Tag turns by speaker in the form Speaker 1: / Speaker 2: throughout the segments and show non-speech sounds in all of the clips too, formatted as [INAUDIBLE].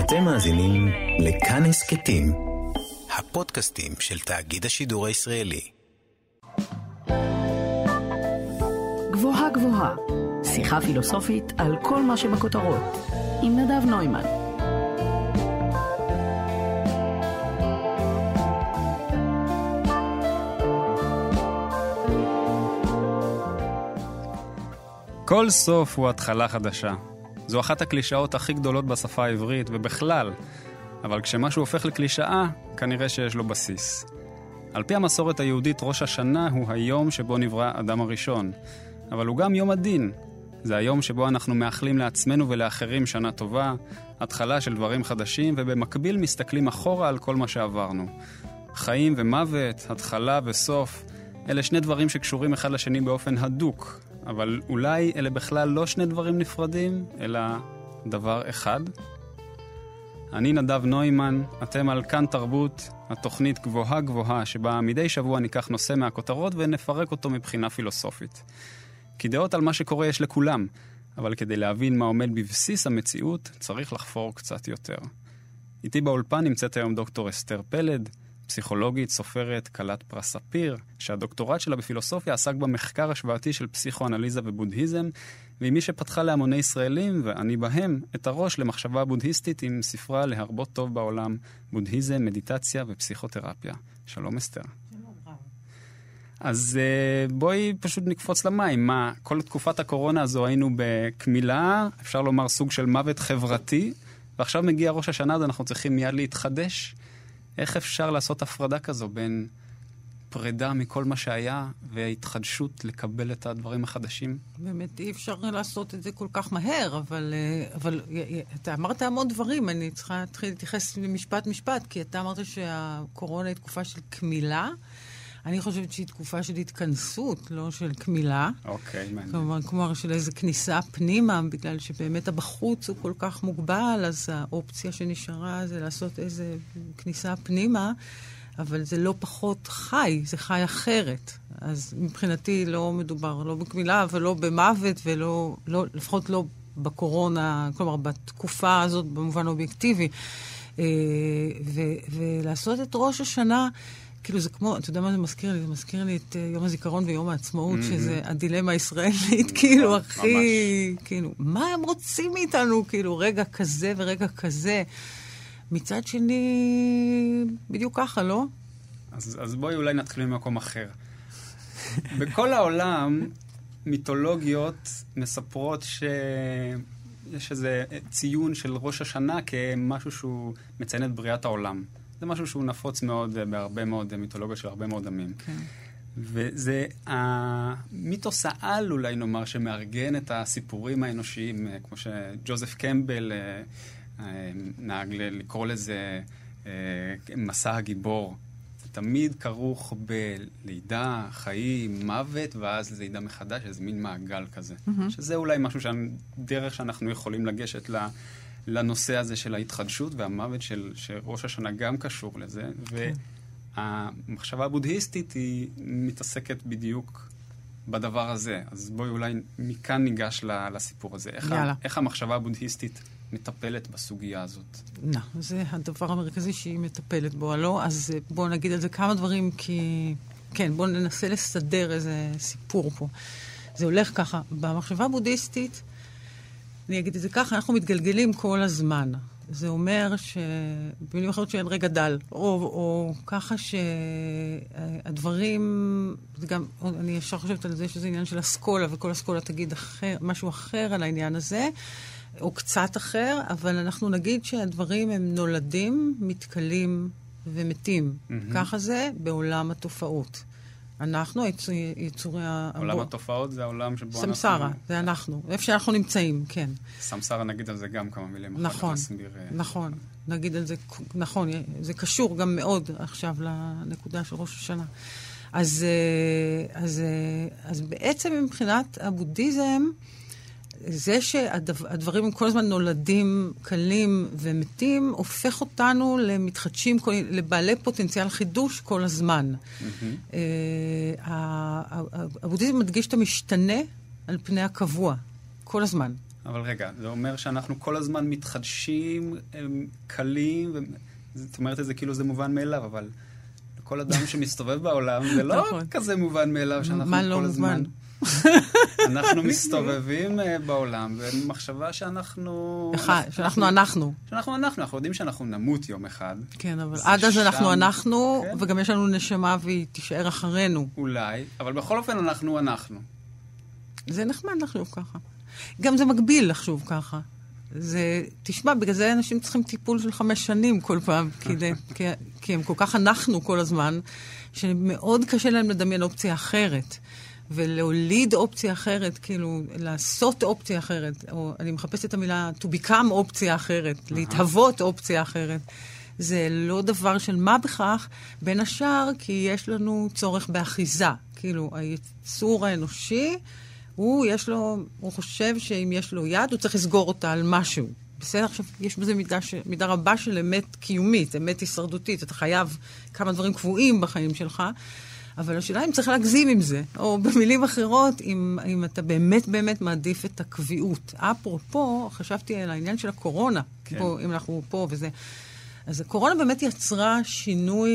Speaker 1: אתם מאזינים לכאן הסכתים, הפודקאסטים של תאגיד השידור הישראלי.
Speaker 2: גבוהה גבוהה, שיחה פילוסופית על כל מה שבכותרות, עם נדב נוימן.
Speaker 3: כל סוף הוא התחלה חדשה. זו אחת הקלישאות הכי גדולות בשפה העברית ובכלל, אבל כשמשהו הופך לקלישאה, כנראה שיש לו בסיס. על פי המסורת היהודית, ראש השנה הוא היום שבו נברא אדם הראשון, אבל הוא גם יום הדין. זה היום שבו אנחנו מאחלים לעצמנו ולאחרים שנה טובה, התחלה של דברים חדשים, ובמקביל מסתכלים אחורה על כל מה שעברנו. חיים ומוות, התחלה וסוף, אלה שני דברים שקשורים אחד לשני באופן הדוק, אבל אולי אלה בכלל לא שני דברים נפרדים, אלא דבר אחד? אני נדב נוימן, אתם על כאן תרבות, התוכנית גבוהה גבוהה, שבה מדי שבוע ניקח נושא מהכותרות ונפרק אותו מבחינה פילוסופית. כי דעות על מה שקורה יש לכולם, אבל כדי להבין מה עומד בבסיס המציאות, צריך לחפור קצת יותר. איתי באולפן נמצאת היום דוקטור אסתר פלד, פסיכולוגית, סופרת, כלת פרס ספיר, שהדוקטורט שלה בפילוסופיה עסק במחקר השוואתי של פסיכואנליזה ובודהיזם, והיא מי שפתחה להמוני ישראלים, ואני בהם, את הראש למחשבה בודהיסטית עם ספרה להרבות טוב בעולם, בודהיזם, מדיטציה ופסיכותרפיה. שלום אסתר. אז uh, בואי פשוט נקפוץ למים. מה, כל תקופת הקורונה הזו היינו בקמילה, אפשר לומר סוג של מוות חברתי, ועכשיו מגיע ראש השנה, אז אנחנו צריכים מיד להתחדש. איך אפשר לעשות הפרדה כזו בין פרידה מכל מה שהיה והתחדשות לקבל את הדברים החדשים?
Speaker 4: באמת אי אפשר לעשות את זה כל כך מהר, אבל, אה, אבל אתה אמרת המון דברים, אני צריכה להתחיל להתייחס למשפט-משפט, כי אתה אמרת שהקורונה היא תקופה של קמילה. אני חושבת שהיא תקופה של התכנסות, לא של קמילה.
Speaker 3: אוקיי, מעניין.
Speaker 4: כלומר, כלומר של איזו כניסה פנימה, בגלל שבאמת הבחוץ הוא כל כך מוגבל, אז האופציה שנשארה זה לעשות איזו כניסה פנימה, אבל זה לא פחות חי, זה חי אחרת. אז מבחינתי לא מדובר לא בקמילה ולא במוות, ולא, לא, לפחות לא בקורונה, כלומר בתקופה הזאת במובן אובייקטיבי. אה, ולעשות את ראש השנה... כאילו זה כמו, אתה יודע מה זה מזכיר לי? זה מזכיר לי את uh, יום הזיכרון ויום העצמאות, mm-hmm. שזה הדילמה הישראלית, [LAUGHS] כאילו, הכי... כאילו, מה הם רוצים מאיתנו? כאילו, רגע כזה ורגע כזה. מצד שני, בדיוק ככה, לא?
Speaker 3: אז, אז בואי אולי נתחיל ממקום אחר. [LAUGHS] בכל העולם, מיתולוגיות מספרות שיש איזה ציון של ראש השנה כמשהו שהוא מציין את בריאת העולם. זה משהו שהוא נפוץ מאוד אה, בהרבה מאוד מיתולוגיות של הרבה מאוד עמים. כן. וזה המיתוס העל, אולי נאמר, שמארגן את הסיפורים האנושיים, אה, כמו שג'וזף קמבל אה, נהג לקרוא לזה מסע הגיבור. זה תמיד כרוך בלידה, חיים, מוות, ואז לידה מחדש, איזה מין מעגל כזה. Mm-hmm. שזה אולי משהו, דרך שאנחנו יכולים לגשת ל... לה... לנושא הזה של ההתחדשות והמוות של, שראש השנה גם קשור לזה. כן. והמחשבה הבודהיסטית היא מתעסקת בדיוק בדבר הזה. אז בואי אולי מכאן ניגש לסיפור הזה. איך, ה, איך המחשבה הבודהיסטית מטפלת בסוגיה הזאת?
Speaker 4: לא, זה הדבר המרכזי שהיא מטפלת בו, לא? אז בואו נגיד על זה כמה דברים, כי... כן, בואו ננסה לסדר איזה סיפור פה. זה הולך ככה, במחשבה הבודהיסטית, אני אגיד את זה ככה, אנחנו מתגלגלים כל הזמן. זה אומר שבמילים אחרות שאין רגע דל, או, או ככה שהדברים, זה גם, אני ישר חושבת על זה שזה עניין של אסכולה, וכל אסכולה תגיד אחר, משהו אחר על העניין הזה, או קצת אחר, אבל אנחנו נגיד שהדברים הם נולדים, מתכלים ומתים. Mm-hmm. ככה זה בעולם התופעות. אנחנו, יצורי ה...
Speaker 3: עולם התופעות זה העולם שבו
Speaker 4: אנחנו... סמסרה, זה אנחנו. איפה שאנחנו נמצאים, כן.
Speaker 3: סמסרה, נגיד על זה גם כמה מילים.
Speaker 4: נכון, אה, נכון. נגיד על זה, נכון, זה קשור גם מאוד עכשיו לנקודה של ראש השנה. אז, אה, אז, אה, אז בעצם מבחינת הבודהיזם, זה שהדברים הם כל הזמן נולדים קלים ומתים, הופך אותנו למתחדשים, לבעלי פוטנציאל חידוש כל הזמן. Mm-hmm. הבודהיזם מדגיש את המשתנה על פני הקבוע, כל הזמן.
Speaker 3: אבל רגע, זה אומר שאנחנו כל הזמן מתחדשים, קלים, ו... זאת אומרת את זה כאילו זה מובן מאליו, אבל לכל אדם [LAUGHS] שמסתובב בעולם, זה לא
Speaker 4: נכון.
Speaker 3: כזה מובן מאליו שאנחנו
Speaker 4: מה
Speaker 3: כל
Speaker 4: לא
Speaker 3: הזמן...
Speaker 4: מובן?
Speaker 3: אנחנו מסתובבים אה, בעולם, ומחשבה שאנחנו...
Speaker 4: אחד, שאנחנו אנחנו.
Speaker 3: שאנחנו אנחנו, אנחנו יודעים שאנחנו נמות יום אחד,
Speaker 4: כן, אבל עד אז. אנחנו אנחנו,
Speaker 3: כן.
Speaker 4: וגם יש לנו נשמה והיא תישאר אחרינו.
Speaker 3: אולי, אבל בכל אופן אנחנו אנחנו.
Speaker 4: זה נחמד לחשוב ככה. גם זה מגביל לחשוב ככה. זה, תשמע, בגלל זה אנשים צריכים טיפול של חמש שנים כל פעם, כדי, [LAUGHS] כי, כי הם כל כך אנחנו כל הזמן, שמאוד קשה להם לדמיין אופציה אחרת. ולהוליד אופציה אחרת, כאילו, לעשות אופציה אחרת, או אני מחפשת את המילה to become אופציה אחרת, להתהוות אופציה אחרת. זה לא דבר של מה בכך, בין השאר כי יש לנו צורך באחיזה. כאילו, היצור האנושי, הוא, יש לו, הוא חושב שאם יש לו יד, הוא צריך לסגור אותה על משהו. בסדר? עכשיו, יש בזה מידה, ש... מידה רבה של אמת קיומית, אמת הישרדותית. אתה חייב כמה דברים קבועים בחיים שלך, אבל השאלה אם צריך להגזים עם זה, או במילים אחרות, אם, אם אתה באמת באמת מעדיף את הקביעות. אפרופו, חשבתי על העניין של הקורונה,
Speaker 3: כן.
Speaker 4: פה, אם אנחנו פה וזה. אז הקורונה באמת יצרה שינוי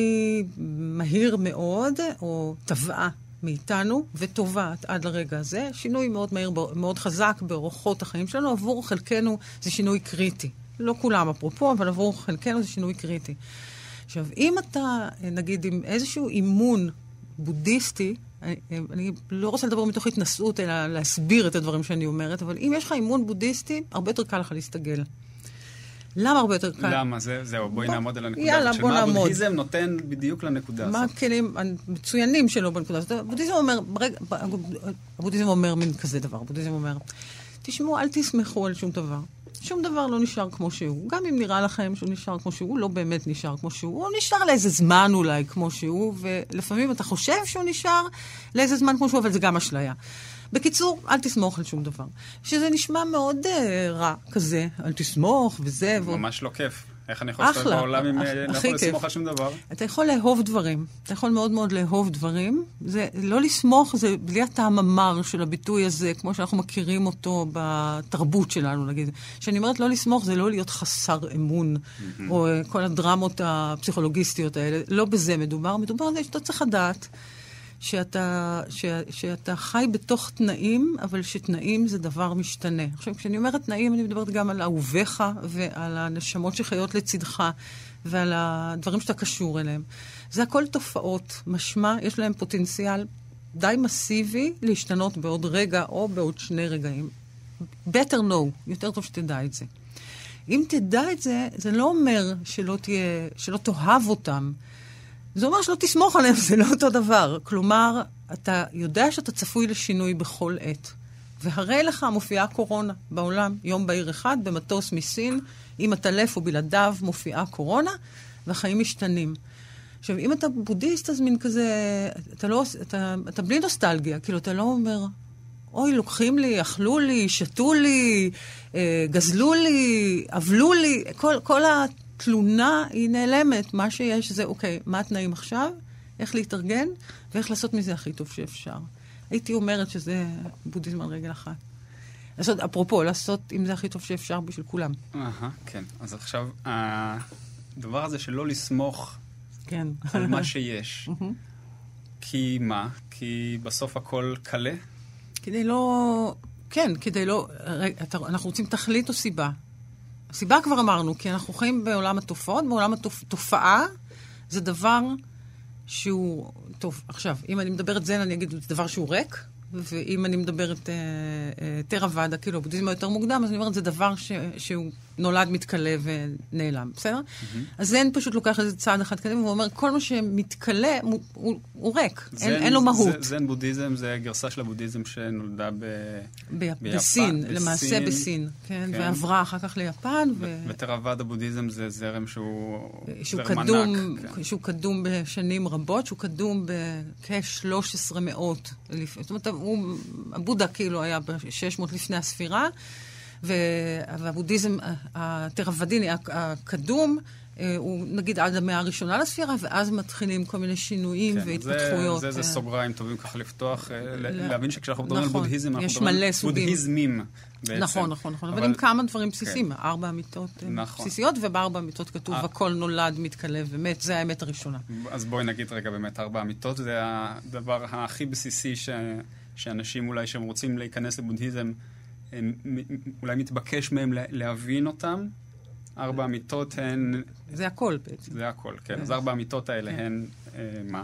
Speaker 4: מהיר מאוד, או טבעה מאיתנו, וטובעת עד לרגע הזה. שינוי מאוד מהיר, מאוד חזק באורחות החיים שלנו. עבור חלקנו זה שינוי קריטי. לא כולם אפרופו, אבל עבור חלקנו זה שינוי קריטי. עכשיו, אם אתה, נגיד, עם איזשהו אימון בודהיסטי, אני, אני לא רוצה לדבר מתוך התנשאות, אלא להסביר את הדברים שאני אומרת, אבל אם יש לך אימון בודהיסטי, הרבה יותר קל לך להסתגל. למה הרבה יותר קל?
Speaker 3: למה? זה, זהו, בואי
Speaker 4: בוא-
Speaker 3: נעמוד על הנקודה
Speaker 4: יאללה. בוא
Speaker 3: מה
Speaker 4: נעמוד.
Speaker 3: הבודהיזם נותן בדיוק לנקודה
Speaker 4: מה
Speaker 3: הזאת.
Speaker 4: הכלים המצוינים שלו בנקודה הזאת? הבודהיזם אומר, ברגע, הבודהיזם אומר מין כזה דבר, הבודהיזם אומר, תשמעו, אל תסמכו על שום דבר. שום דבר לא נשאר כמו שהוא. גם אם נראה לכם שהוא נשאר כמו שהוא, הוא לא באמת נשאר כמו שהוא. הוא נשאר לאיזה זמן אולי כמו שהוא, ולפעמים אתה חושב שהוא נשאר לאיזה זמן כמו שהוא, אבל זה גם אשליה. בקיצור, אל תסמוך על שום דבר. שזה נשמע מאוד אה, רע כזה, אל תסמוך וזה.
Speaker 3: ממש לא כיף. איך אני יכול להסתובב בעולם אם
Speaker 4: הכ-
Speaker 3: אה, לא יכול. לסמוך על שום דבר?
Speaker 4: אתה יכול לאהוב דברים. אתה יכול מאוד מאוד לאהוב דברים. זה לא לסמוך, זה בלי הטעם המר של הביטוי הזה, כמו שאנחנו מכירים אותו בתרבות שלנו, נגיד. כשאני אומרת לא לסמוך, זה לא להיות חסר אמון, או אה, כל הדרמות הפסיכולוגיסטיות האלה. לא בזה מדובר. מדובר על זה שאתה צריך לדעת שאתה, ש, שאתה חי בתוך תנאים, אבל שתנאים זה דבר משתנה. עכשיו, כשאני אומרת תנאים, אני מדברת גם על אהוביך ועל הנשמות שחיות לצדך ועל הדברים שאתה קשור אליהם. זה הכל תופעות, משמע, יש להם פוטנציאל די מסיבי להשתנות בעוד רגע או בעוד שני רגעים. better know, יותר טוב שתדע את זה. אם תדע את זה, זה לא אומר שלא, תהיה, שלא תאהב אותם. זה אומר שלא תסמוך עליהם, זה לא אותו דבר. כלומר, אתה יודע שאתה צפוי לשינוי בכל עת. והרי לך מופיעה קורונה בעולם, יום בהיר אחד, במטוס מסין, עם הטלף או בלעדיו מופיעה קורונה, והחיים משתנים. עכשיו, אם אתה בודהיסט, אז מין כזה, אתה לא, אתה, אתה בלי נוסטלגיה, כאילו, אתה לא אומר, אוי, לוקחים לי, אכלו לי, שתו לי, אה, גזלו לי, אבלו לי, כל, כל התלונה היא נעלמת. מה שיש זה, אוקיי, מה התנאים עכשיו, איך להתארגן, ואיך לעשות מזה הכי טוב שאפשר. הייתי אומרת שזה בודהיזם על רגל אחת. לעשות, אפרופו, לעשות עם זה הכי טוב שאפשר בשביל כולם.
Speaker 3: אהה, כן. אז עכשיו, הדבר הזה של לא לסמוך
Speaker 4: כן.
Speaker 3: על מה [LAUGHS] שיש. כי מה? כי בסוף הכל קלה?
Speaker 4: כדי לא... כן, כדי לא... רגע, אתה, אנחנו רוצים תכלית או סיבה? סיבה כבר אמרנו, כי אנחנו חיים בעולם התופעות, בעולם התופעה זה דבר שהוא... טוב, עכשיו, אם אני מדברת זן, אני אגיד, זה דבר שהוא ריק, ואם אני מדברת אה, אה, תרוואדה, כאילו, בודהיזם היותר מוקדם, אז אני אומרת, זה דבר ש, שהוא נולד, מתכלה ונעלם, בסדר? Mm-hmm. אז זן פשוט לוקח איזה צעד אחד קדימה ואומר, כל מה שמתכלה הוא, הוא, הוא ריק,
Speaker 3: זן,
Speaker 4: אין, אין לו מהות.
Speaker 3: ז, זן בודהיזם זה גרסה של הבודהיזם שנולדה ב...
Speaker 4: ב-
Speaker 3: ביפן,
Speaker 4: בסין,
Speaker 3: בסין.
Speaker 4: למעשה בסין, כן,
Speaker 3: כן.
Speaker 4: ועברה אחר כך ליפן, ו...
Speaker 3: ותרוואדה בודהיזם זה זרם שהוא...
Speaker 4: שהוא
Speaker 3: זרם
Speaker 4: קדום,
Speaker 3: ענק, כן.
Speaker 4: שהוא קדום בשנים רבות, שהוא קדום בכ-13 מאות. זאת אומרת, הוא, הבודה כאילו היה ב-600 לפני הספירה, והבודהיזם התרוואדיני הקדום אה, הוא נגיד עד המאה הראשונה לספירה, ואז מתחילים כל מיני שינויים
Speaker 3: כן,
Speaker 4: והתפתחויות.
Speaker 3: זה, זה, זה
Speaker 4: אה,
Speaker 3: סוגריים טובים ככה לפתוח, אה, ל-
Speaker 4: ל-
Speaker 3: להבין שכשאנחנו מדברים
Speaker 4: נכון,
Speaker 3: על בודהיזם, אנחנו מדברים על. בודהיזמים בעצם.
Speaker 4: נכון, נכון, נכון. אבל
Speaker 3: אבל-
Speaker 4: עם כמה דברים בסיסיים.
Speaker 3: כן.
Speaker 4: ארבע אמיתות
Speaker 3: נכון.
Speaker 4: בסיסיות, ובארבע אמיתות כתוב,
Speaker 3: אה.
Speaker 4: הכל נולד, מתכלה ומת, זה האמת הראשונה.
Speaker 3: אז בואי נגיד רגע באמת ארבע אמיתות, זה הדבר הכי בסיסי ש... שאנשים אולי שהם רוצים להיכנס לבודהיזם, הם, אולי מתבקש מהם לה- להבין אותם. ארבע אמיתות הן,
Speaker 4: זה הכל בעצם.
Speaker 3: זה הכל, כן.
Speaker 4: כן.
Speaker 3: אז ארבע האמיתות האלה
Speaker 4: כן.
Speaker 3: הן, אה, מה?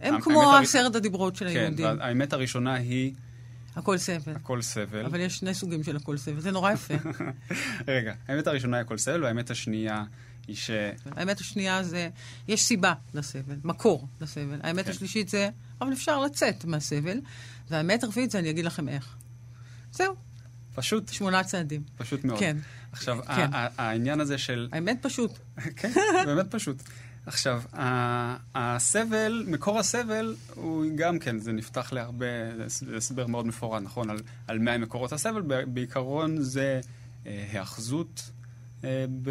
Speaker 4: הם כמו עשרת הדיברות של
Speaker 3: כן,
Speaker 4: היהודים.
Speaker 3: האמת הראשונה היא
Speaker 4: הכל סבל.
Speaker 3: הכל סבל.
Speaker 4: אבל יש שני סוגים של הכל סבל, זה נורא יפה. [LAUGHS]
Speaker 3: רגע, האמת הראשונה היא הכל סבל, והאמת השנייה היא ש...
Speaker 4: האמת השנייה זה, יש סיבה לסבל, מקור לסבל. האמת
Speaker 3: כן.
Speaker 4: השלישית זה, אבל אפשר לצאת מהסבל. והאמת הרביעית זה, אני אגיד לכם איך. זהו,
Speaker 3: פשוט,
Speaker 4: שמונה צעדים.
Speaker 3: פשוט מאוד.
Speaker 4: כן.
Speaker 3: עכשיו,
Speaker 4: כן.
Speaker 3: העניין הזה של...
Speaker 4: האמת פשוט. [LAUGHS]
Speaker 3: כן, באמת פשוט. עכשיו, הסבל, מקור הסבל, הוא גם כן, זה נפתח להרבה, זה הסבר מאוד מפורט, נכון, על, על מה מקורות הסבל. בעיקרון זה אה, היאחזות ב,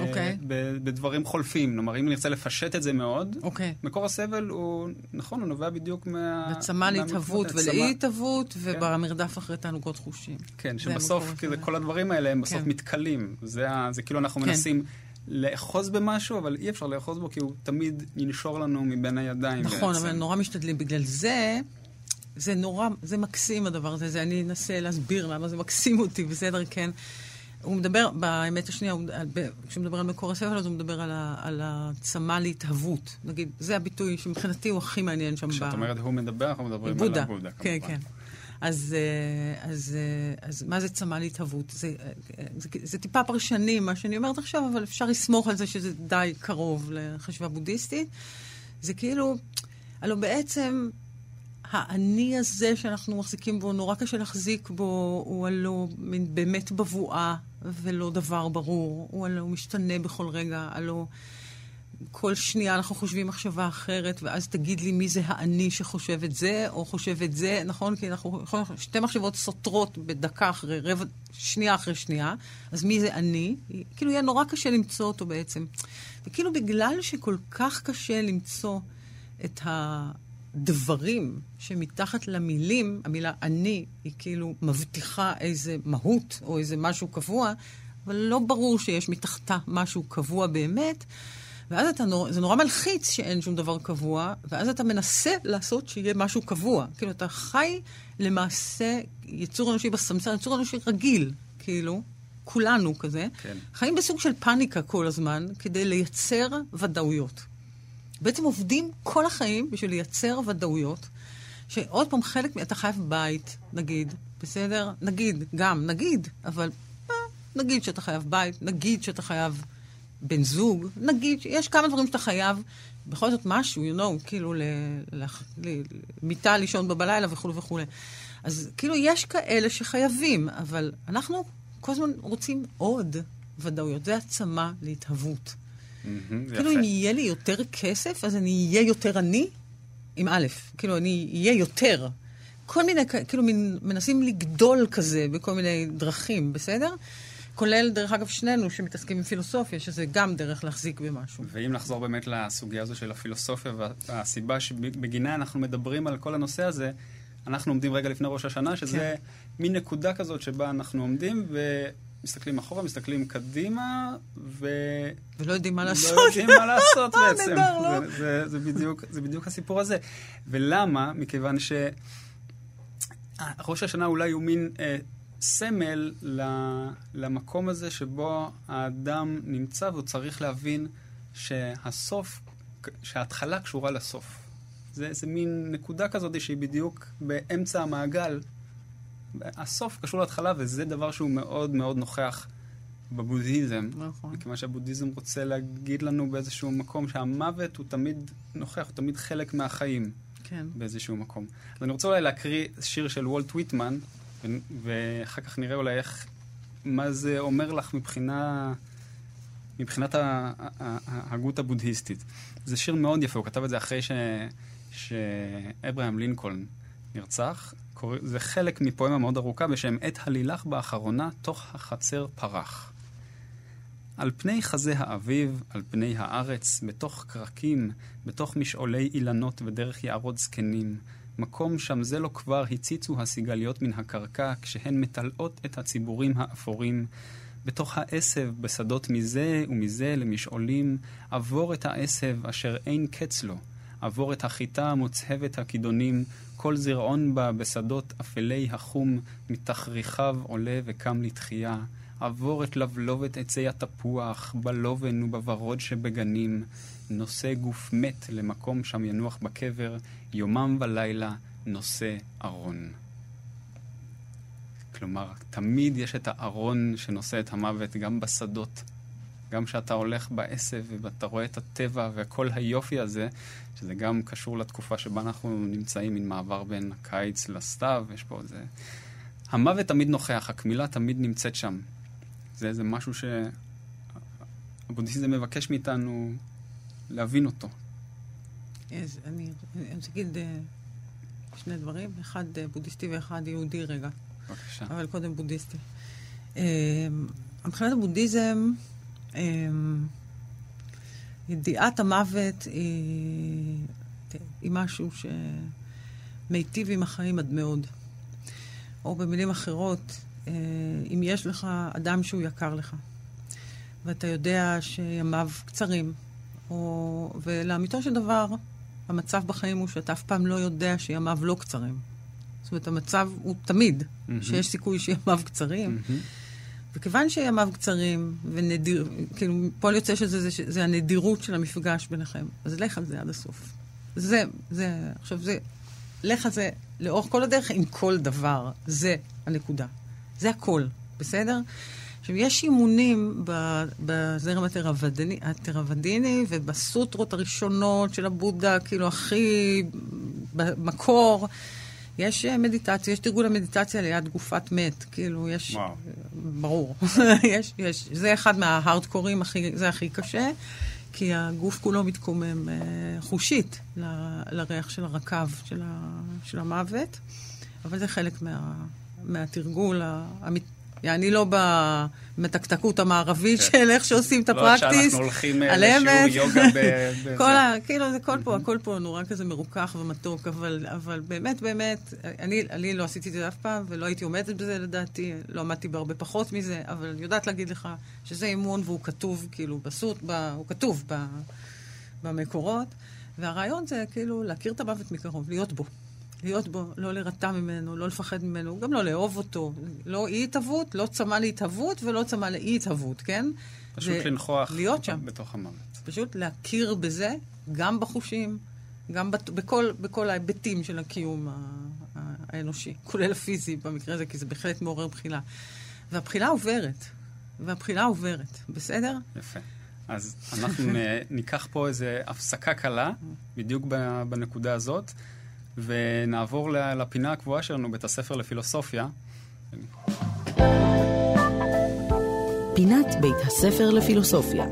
Speaker 4: אוקיי.
Speaker 3: ב, בדברים חולפים. כלומר, אם נרצה לפשט את זה מאוד,
Speaker 4: אוקיי.
Speaker 3: מקור הסבל הוא, נכון, הוא נובע בדיוק מה... מהמקומות
Speaker 4: להתהוות
Speaker 3: האלה. צמא-
Speaker 4: ולאי-התהוות, ובמרדף אחרי תענוגות חושים.
Speaker 3: כן, שבסוף, כאילו,
Speaker 4: הסבל.
Speaker 3: כל הדברים האלה הם בסוף
Speaker 4: כן.
Speaker 3: מתכלים. זה, זה כאילו אנחנו
Speaker 4: כן.
Speaker 3: מנסים לאחוז במשהו, אבל אי אפשר לאחוז בו, כי הוא תמיד ינשור לנו מבין הידיים
Speaker 4: נכון,
Speaker 3: בעצם.
Speaker 4: אבל נורא משתדלים. בגלל זה, זה נורא, זה מקסים הדבר הזה. זה אני אנסה להסביר למה זה מקסים אותי, בסדר, כן. הוא מדבר, באמת השנייה, הוא- על- כשהוא מדבר על מקור הסבל, אז הוא מדבר על, ה, על הצמא להתהוות. נגיד, זה הביטוי שמבחינתי הוא הכי מעניין שם.
Speaker 3: כשאת
Speaker 4: ב-
Speaker 3: אומרת הוא מדבר, אנחנו מדברים על
Speaker 4: בודה.
Speaker 3: הבודה,
Speaker 4: כן,
Speaker 3: כמובן.
Speaker 4: כן. אז, אה, אז, אה, אז מה זה צמא להתהוות? זה, אה, זה, זה טיפה פרשני, מה שאני אומרת עכשיו, אבל אפשר לסמוך על זה שזה די קרוב לחשיבה בודהיסטית. זה כאילו, הלוא בעצם האני הזה שאנחנו מחזיקים בו, נורא קשה להחזיק בו, הוא הלוא מין באמת בבואה ולא דבר ברור. הוא הלוא משתנה בכל רגע, הלוא כל שנייה אנחנו חושבים מחשבה אחרת, ואז תגיד לי מי זה האני שחושב את זה, או חושב את זה, נכון? כי אנחנו יכולים, שתי מחשבות סותרות בדקה אחרי, רבע, שנייה אחרי שנייה, אז מי זה אני? כאילו יהיה נורא קשה למצוא אותו בעצם. וכאילו בגלל שכל כך קשה למצוא את הדברים שמתחת למילים, המילה אני היא כאילו מבטיחה איזה מהות או איזה משהו קבוע, אבל לא ברור שיש מתחתה משהו קבוע באמת. ואז אתה נור... זה נורא מלחיץ שאין שום דבר קבוע, ואז אתה מנסה לעשות שיהיה משהו קבוע. כאילו, אתה חי למעשה יצור אנושי בסמסר, יצור אנושי רגיל, כאילו, כולנו כזה,
Speaker 3: כן.
Speaker 4: חיים בסוג של פאניקה כל הזמן, כדי לייצר ודאויות. בעצם עובדים כל החיים בשביל לייצר ודאויות, שעוד פעם, חלק, אתה חייב בית, נגיד, בסדר? נגיד, גם, נגיד, אבל אה, נגיד שאתה חייב בית, נגיד שאתה חייב בן זוג, נגיד, יש כמה דברים שאתה חייב, בכל זאת משהו, you know, כאילו ל- לח- ל- מיטה לישון בה בלילה וכולי וכולי. אז כאילו, יש כאלה שחייבים, אבל אנחנו כל הזמן רוצים עוד ודאויות. זה הצמא להתהוות.
Speaker 3: זה
Speaker 4: כאילו,
Speaker 3: יפה.
Speaker 4: אם יהיה לי יותר כסף, אז אני אהיה יותר עני, עם א', כאילו, אני אהיה יותר. כל מיני, כאילו, מנסים לגדול כזה בכל מיני דרכים, בסדר? כולל, דרך אגב, שנינו שמתעסקים עם פילוסופיה, שזה גם דרך להחזיק במשהו.
Speaker 3: ואם נחזור באמת לסוגיה הזו של הפילוסופיה והסיבה שבגינה אנחנו מדברים על כל הנושא הזה, אנחנו עומדים רגע לפני ראש השנה, שזה
Speaker 4: כן.
Speaker 3: מין נקודה כזאת שבה אנחנו עומדים ומסתכלים אחורה, מסתכלים קדימה, ו...
Speaker 4: ולא יודעים מה לעשות.
Speaker 3: לא יודעים מה לעשות [LAUGHS] בעצם.
Speaker 4: נהדר, לא?
Speaker 3: זה, זה, זה, בדיוק, זה בדיוק הסיפור הזה. ולמה? מכיוון ש... ראש השנה אולי הוא מין אה, סמל למקום הזה שבו האדם נמצא והוא צריך להבין שהסוף, שההתחלה קשורה לסוף. זה, זה מין נקודה כזאת שהיא בדיוק באמצע המעגל. הסוף קשור להתחלה, וזה דבר שהוא מאוד מאוד נוכח בבודהיזם.
Speaker 4: נכון.
Speaker 3: מכיוון שהבודהיזם רוצה להגיד לנו באיזשהו מקום שהמוות הוא תמיד נוכח, הוא תמיד חלק מהחיים
Speaker 4: כן.
Speaker 3: באיזשהו מקום. אז אני רוצה אולי להקריא שיר של וולט ויטמן, ו- ואחר כך נראה אולי איך, מה זה אומר לך מבחינה, מבחינת ההגות הבודהיסטית. זה שיר מאוד יפה, הוא כתב את זה אחרי ש- שאברהם לינקולן נרצח. קורא- זה חלק מפואמה מאוד ארוכה בשם "עת הלילך באחרונה, תוך החצר פרח". על פני חזה האביב, על פני הארץ, בתוך קרקים, בתוך משעולי אילנות ודרך יערות זקנים. מקום שם זה לא כבר הציצו הסיגליות מן הקרקע, כשהן מטלעות את הציבורים האפורים. בתוך העשב, בשדות מזה ומזה למשעולים, עבור את העשב אשר אין קץ לו. עבור את החיטה המוצהבת הכידונים, כל זרעון בה בשדות אפלי החום, מתחריכיו עולה וקם לתחייה. עבור את לבלובת עצי התפוח, בלובן ובוורוד שבגנים, נושא גוף מת למקום שם ינוח בקבר, יומם ולילה נושא ארון. כלומר, תמיד יש את הארון שנושא את המוות, גם בשדות. גם כשאתה הולך בעשב ואתה רואה את הטבע וכל היופי הזה, שזה גם קשור לתקופה שבה אנחנו נמצאים, מין מעבר בין הקיץ לסתיו, יש פה איזה... המוות תמיד נוכח, הקמילה תמיד נמצאת שם. זה איזה משהו שהבודהיזם מבקש מאיתנו להבין אותו.
Speaker 4: אז אני רוצה להגיד אה, שני דברים, אחד אה, בודהיסטי ואחד יהודי רגע.
Speaker 3: בבקשה.
Speaker 4: אבל קודם בודהיסטי. אה, מבחינת הבודהיזם, ידיעת המוות היא, היא משהו שמיטיב עם החיים עד מאוד. או במילים אחרות, אם יש לך אדם שהוא יקר לך, ואתה יודע שימיו קצרים, או... ולאמיתו של דבר, המצב בחיים הוא שאתה אף פעם לא יודע שימיו לא קצרים. זאת אומרת, המצב הוא תמיד, mm-hmm. שיש סיכוי שימיו קצרים. Mm-hmm. וכיוון שימיו קצרים, ונדיר, כאילו, פועל יוצא שזה זה, זה הנדירות של המפגש ביניכם, אז לך על זה עד הסוף. זה, זה, עכשיו זה, לך על זה לאורך כל הדרך עם כל דבר. זה הנקודה. זה הכל, בסדר? עכשיו, יש אימונים בזרם התרוודני, התרוודני ובסוטרות הראשונות של הבודה, כאילו הכי במקור. יש מדיטציה, יש תרגול המדיטציה ליד גופת מת, כאילו, יש... וואו. ברור. [LAUGHS] יש, יש. זה אחד מההארדקורים, הכי, זה הכי קשה, כי הגוף כולו מתקומם אה, חושית ל, לריח של הרקב של, ה, של המוות, אבל זה חלק מה, מהתרגול האמיתי. אני לא במתקתקות המערבית כן. של איך שעושים את הפרקטיס. לא
Speaker 3: שאנחנו הולכים אה, לשיעור יוגה ב... [LAUGHS]
Speaker 4: כל ה... כאילו, זה כל פה, הכל פה נורא כזה מרוכך ומתוק, אבל, אבל באמת, באמת, אני, אני לא עשיתי את זה אף פעם, ולא הייתי עומדת בזה לדעתי, לא עמדתי בהרבה פחות מזה, אבל אני יודעת להגיד לך שזה אימון והוא כתוב, כאילו, בסוט, ב, הוא כתוב ב, במקורות, והרעיון זה כאילו להכיר את המוות מקרוב, להיות בו. להיות בו, לא להירתע ממנו, לא לפחד ממנו, גם לא לאהוב אותו. לא אי-התהוות, לא צמא להתהוות ולא צמא לאי-התהוות, כן?
Speaker 3: פשוט לנכוח להיות שם. בתוך המוות.
Speaker 4: פשוט להכיר בזה, גם בחושים, גם בת, בכל, בכל ההיבטים של הקיום האנושי, כולל הפיזי במקרה הזה, כי זה בהחלט מעורר בחילה. והבחילה עוברת, והבחילה עוברת, בסדר?
Speaker 3: יפה. אז אנחנו ניקח פה איזו הפסקה קלה, בדיוק בנקודה הזאת. ונעבור לפינה הקבועה שלנו, בית הספר לפילוסופיה.
Speaker 2: פינת בית הספר לפילוסופיה.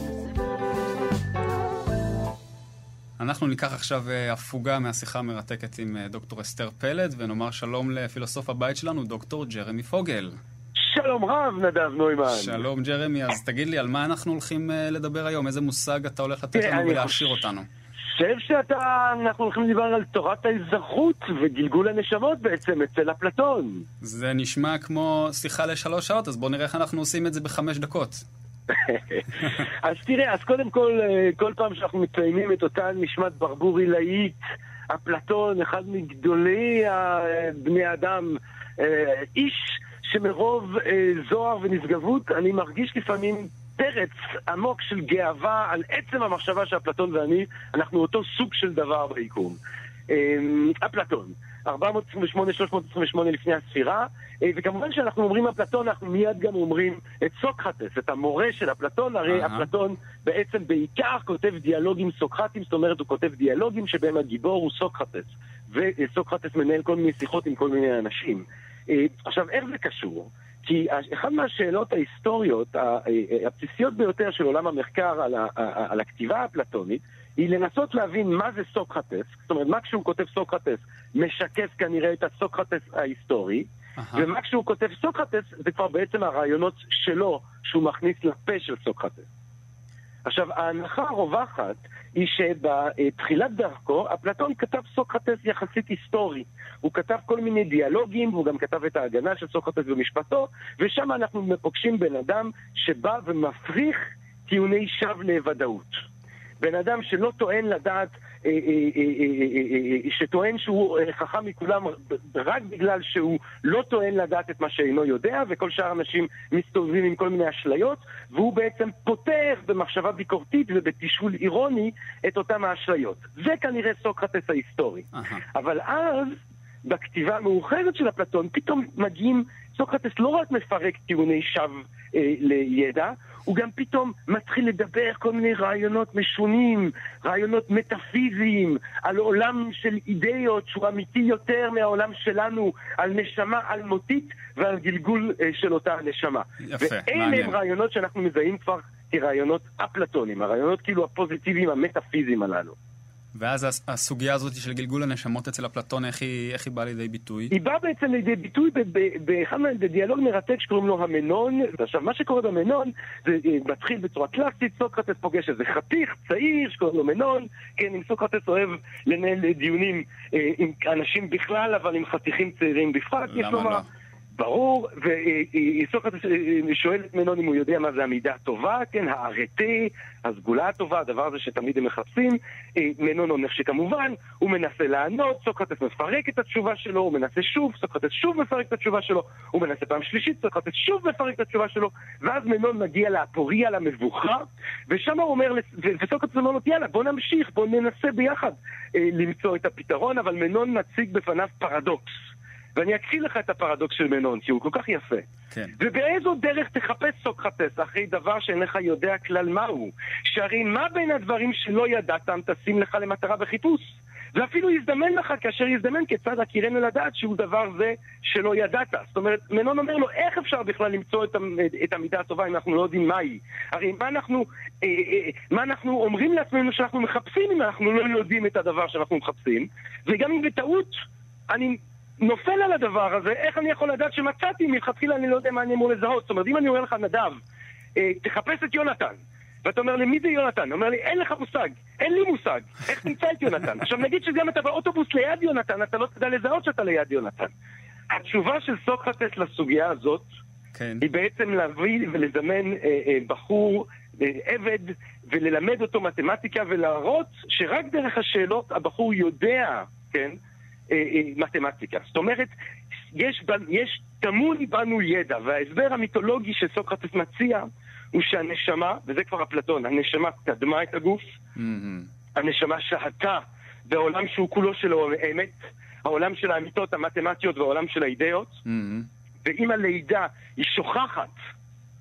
Speaker 3: אנחנו ניקח עכשיו אה, הפוגה מהשיחה המרתקת עם אה, דוקטור אסתר פלד, ונאמר שלום לפילוסוף הבית שלנו, דוקטור ג'רמי פוגל.
Speaker 5: שלום רב, נדב נוימן.
Speaker 3: שלום ג'רמי, אז תגיד לי, על מה אנחנו הולכים אה, לדבר היום? איזה מושג אתה הולך לתת לנו ולהשאיר אותנו?
Speaker 5: חושב שאתה, אנחנו הולכים לדבר על תורת האזרחות וגלגול הנשמות בעצם אצל אפלטון.
Speaker 3: זה נשמע כמו שיחה לשלוש שעות, אז בוא נראה איך אנחנו עושים את זה בחמש דקות. [LAUGHS]
Speaker 5: אז תראה, אז קודם כל, אה, כל פעם שאנחנו מציינים את אותה נשמת ברבור עילאית, אפלטון, אחד מגדולי בני אדם, אה, איש שמרוב אה, זוהר ונשגבות, אני מרגיש לפעמים פרץ עמוק של גאווה על עצם המחשבה שאפלטון ואני, אנחנו אותו סוג של דבר ביקום. אמ, אפלטון, 428-328 לפני הספירה, אה, וכמובן כשאנחנו אומרים אפלטון, אנחנו מיד גם אומרים את סוקרטס, את המורה של אפלטון, הרי uh-huh. אפלטון בעצם בעיקר כותב דיאלוגים סוקרטיים, זאת אומרת הוא כותב דיאלוגים שבהם הגיבור הוא סוקרטס, וסוקרטס מנהל כל מיני שיחות עם כל מיני אנשים. אה, עכשיו, איך זה קשור? כי אחת מהשאלות ההיסטוריות הבסיסיות ביותר של עולם המחקר על, ה, על הכתיבה האפלטונית היא לנסות להבין מה זה סוקרטס, זאת אומרת, מה כשהוא כותב סוקרטס משקף כנראה את הסוקרטס ההיסטורי, uh-huh. ומה כשהוא כותב סוקרטס זה כבר בעצם הרעיונות שלו שהוא מכניס לפה של סוקרטס. עכשיו, ההנחה הרווחת היא שבתחילת דרכו, אפלטון כתב סוקרטס יחסית היסטורי. הוא כתב כל מיני דיאלוגים, והוא גם כתב את ההגנה של סוקרטס במשפטו, ושם אנחנו פוגשים בן אדם שבא ומפריך טיעוני שווא לוודאות. בן אדם שלא טוען לדעת, שטוען שהוא חכם מכולם רק בגלל שהוא לא טוען לדעת את מה שאינו יודע, וכל שאר האנשים מסתובבים עם כל מיני אשליות, והוא בעצם פותח במחשבה ביקורתית ובתשאול אירוני את אותם האשליות. זה כנראה סוקרטס ההיסטורי. אבל אז... בכתיבה המאוחרת של אפלטון, פתאום מגיעים, סוקרטס לא רק מפרק טיעוני שווא אה, לידע, הוא גם פתאום מתחיל לדבר כל מיני רעיונות משונים, רעיונות מטאפיזיים, על עולם של אידאות שהוא אמיתי יותר מהעולם שלנו, על נשמה אלמותית ועל גלגול אה, של אותה הנשמה.
Speaker 3: יפה, מעניין.
Speaker 5: ואלה הם רעיונות שאנחנו מזהים כבר כרעיונות אפלטונים, הרעיונות כאילו הפוזיטיביים המטאפיזיים הללו.
Speaker 3: ואז הסוגיה הזאת של גלגול הנשמות אצל אפלטון, איך היא, איך היא באה לידי ביטוי?
Speaker 5: היא באה בעצם לידי ביטוי בדיאלוג מרתק שקוראים לו המנון. עכשיו, מה שקורה במנון, זה אה, מתחיל בצורה קלאסית, סוקרטס פוגש איזה חתיך צעיר שקוראים לו מנון. כן, אם סוקרטס אוהב לנהל דיונים אה, עם אנשים בכלל, אבל עם חתיכים צעירים בפרט, יש לומר... לא? ברור, וסוקרטס אה, אה, שואל את מנון אם הוא יודע מה זה המידה הטובה, כן, הארטי, הסגולה הטובה, הדבר הזה שתמיד הם מחפשים. אה, מנון אומר שכמובן, הוא מנסה לענות, סוקרטס מפרק את התשובה שלו, הוא מנסה שוב, סוקרטס שוב מפרק את התשובה שלו, הוא מנסה פעם שלישית, סוקרטס שוב מפרק את התשובה שלו, ואז מנון מגיע לאפוריה, למבוכה, ושם הוא אומר, וסוקרטס אומר לו, יאללה, בוא נמשיך, בוא ננסה ביחד למצוא את הפתרון, אבל מנון מציג בפניו פרדוקס. ואני אקריא לך את הפרדוקס של מנון, כי הוא כל כך יפה.
Speaker 3: כן.
Speaker 5: ובאיזו דרך תחפש סוקרטס אחרי דבר שאינך יודע כלל מהו? שהרי מה בין הדברים שלא ידעתם תשים לך למטרה בחיפוש? ואפילו יזדמן לך כאשר יזדמן כיצד הכירנו לדעת שהוא דבר זה שלא ידעת. זאת אומרת, מנון אומר לו, איך אפשר בכלל למצוא את, את המידה הטובה אם אנחנו לא יודעים מהי? הרי מה אנחנו, אה, אה, מה אנחנו אומרים לעצמנו שאנחנו מחפשים אם אנחנו לא יודעים את הדבר שאנחנו מחפשים? וגם אם בטעות אני נופל על הדבר הזה, איך אני יכול לדעת שמצאתי מלכתחילה אני לא יודע מה אני אמור לזהות. זאת אומרת, אם אני אומר לך, נדב, אה, תחפש את יונתן, ואתה אומר לי, מי זה יונתן? הוא אומר לי, אין לך מושג, אין לי מושג, איך תמצא את יונתן? [LAUGHS] עכשיו נגיד שגם אתה באוטובוס ליד יונתן, אתה לא תדע לזהות שאתה ליד יונתן. התשובה של סוקרטס לסוגיה הזאת,
Speaker 3: כן.
Speaker 5: היא בעצם להביא ולזמן אה, אה, בחור, אה, עבד, וללמד אותו מתמטיקה ולהראות שרק דרך השאלות הבחור יודע, כן? אה, אה, מתמטיקה. זאת אומרת, יש, יש טמון בנו ידע, וההסבר המיתולוגי שסוקרטס מציע הוא שהנשמה, וזה כבר אפלטון, הנשמה קדמה את הגוף, mm-hmm. הנשמה שהתה בעולם שהוא כולו שלו אמת, העולם של האמיתות המתמטיות והעולם של האידאות, mm-hmm. ועם הלידה היא שוכחת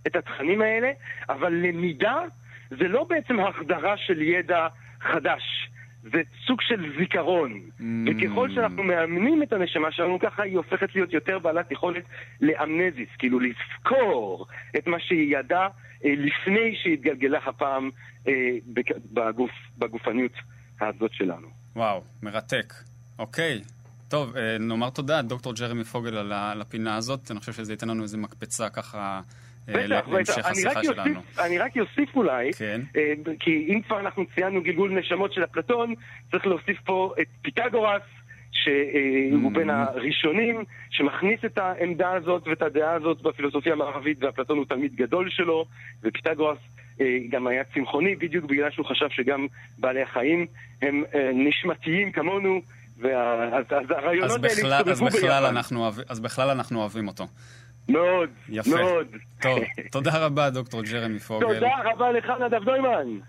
Speaker 5: את התכנים האלה, אבל למידה זה לא בעצם החדרה של ידע חדש. זה סוג של זיכרון. Mm. וככל שאנחנו מאמנים את הנשמה שלנו, ככה היא הופכת להיות יותר בעלת יכולת לאמנזיס, כאילו לזכור את מה שהיא ידעה אה, לפני שהתגלגלה הפעם אה, בגוף, בגופניות הזאת שלנו.
Speaker 3: וואו, מרתק. אוקיי. טוב, אה, נאמר תודה, דוקטור ג'רמי פוגל, על הפינה הזאת. אני חושב שזה ייתן לנו איזה מקפצה ככה
Speaker 5: להמשך השיחה שלנו. אני רק אוסיף אולי,
Speaker 3: כן.
Speaker 5: אה, כי אם כבר אנחנו ציינו גלגול נשמות של אפלטון, צריך להוסיף פה את פיתגורס, שהוא mm. בין הראשונים, שמכניס את העמדה הזאת ואת הדעה הזאת בפילוסופיה המערבית, ואפלטון הוא תלמיד גדול שלו, ופיתגורס אה, גם היה צמחוני, בדיוק בגלל שהוא חשב שגם בעלי החיים הם נשמתיים כמונו, אז הרעיונות האלה הסתובבו ביחד.
Speaker 3: אז בכלל אנחנו אוהבים אותו.
Speaker 5: מאוד,
Speaker 3: יפה.
Speaker 5: מאוד.
Speaker 3: טוב, תודה רבה, דוקטור ג'רמי פוגל.
Speaker 5: תודה רבה לך, נדב נוימן.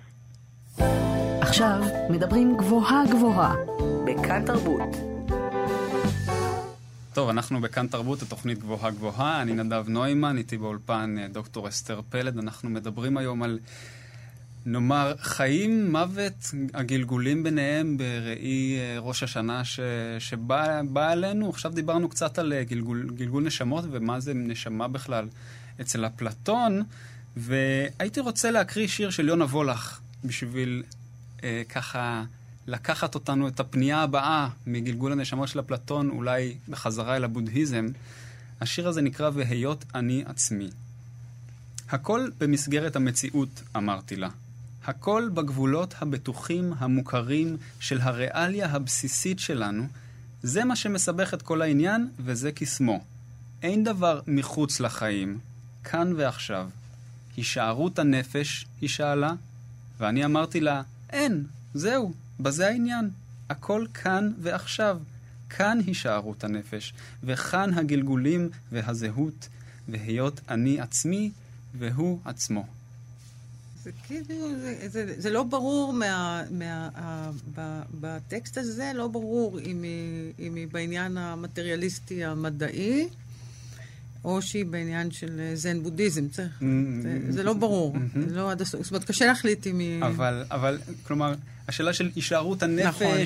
Speaker 2: עכשיו מדברים גבוהה גבוהה, בכאן תרבות.
Speaker 3: טוב, אנחנו בכאן תרבות, התוכנית גבוהה גבוהה. אני נדב נוימן, איתי באולפן אה, דוקטור אסתר פלד. אנחנו מדברים היום על נאמר, חיים, מוות, הגלגולים ביניהם בראי אה, ראש השנה ש, שבא עלינו. עכשיו דיברנו קצת על אה, גלגול, גלגול נשמות ומה זה נשמה בכלל אצל אפלטון, והייתי רוצה להקריא שיר של יונה וולך בשביל אה, ככה לקחת אותנו את הפנייה הבאה מגלגול הנשמות של אפלטון, אולי בחזרה אל הבודהיזם. השיר הזה נקרא "והיות אני עצמי". הכל במסגרת המציאות, אמרתי לה. הכל בגבולות הבטוחים, המוכרים, של הריאליה הבסיסית שלנו. זה מה שמסבך את כל העניין, וזה קסמו. אין דבר מחוץ לחיים, כאן ועכשיו. הישארות הנפש, היא שאלה, ואני אמרתי לה, אין, זהו, בזה העניין. הכל כאן ועכשיו. כאן הישארות הנפש, וכאן הגלגולים והזהות, והיות אני עצמי והוא עצמו.
Speaker 4: זה כאילו, זה, זה, זה לא ברור מה, מה, ה, ב, בטקסט הזה, לא ברור אם היא, אם היא בעניין המטריאליסטי המדעי, או שהיא בעניין של זן בודהיזם. צריך,
Speaker 3: Mm-hmm.
Speaker 4: זה, זה לא ברור, זה לא עד הסוף. זאת אומרת, קשה להחליט אם היא...
Speaker 3: אבל, אבל, כלומר, השאלה של הישארות הנפש,
Speaker 4: נכון.